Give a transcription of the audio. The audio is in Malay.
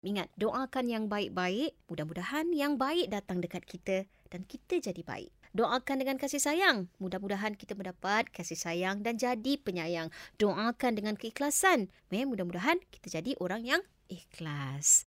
Ingat, doakan yang baik-baik, mudah-mudahan yang baik datang dekat kita dan kita jadi baik. Doakan dengan kasih sayang. Mudah-mudahan kita mendapat kasih sayang dan jadi penyayang. Doakan dengan keikhlasan. Mudah-mudahan kita jadi orang yang ikhlas.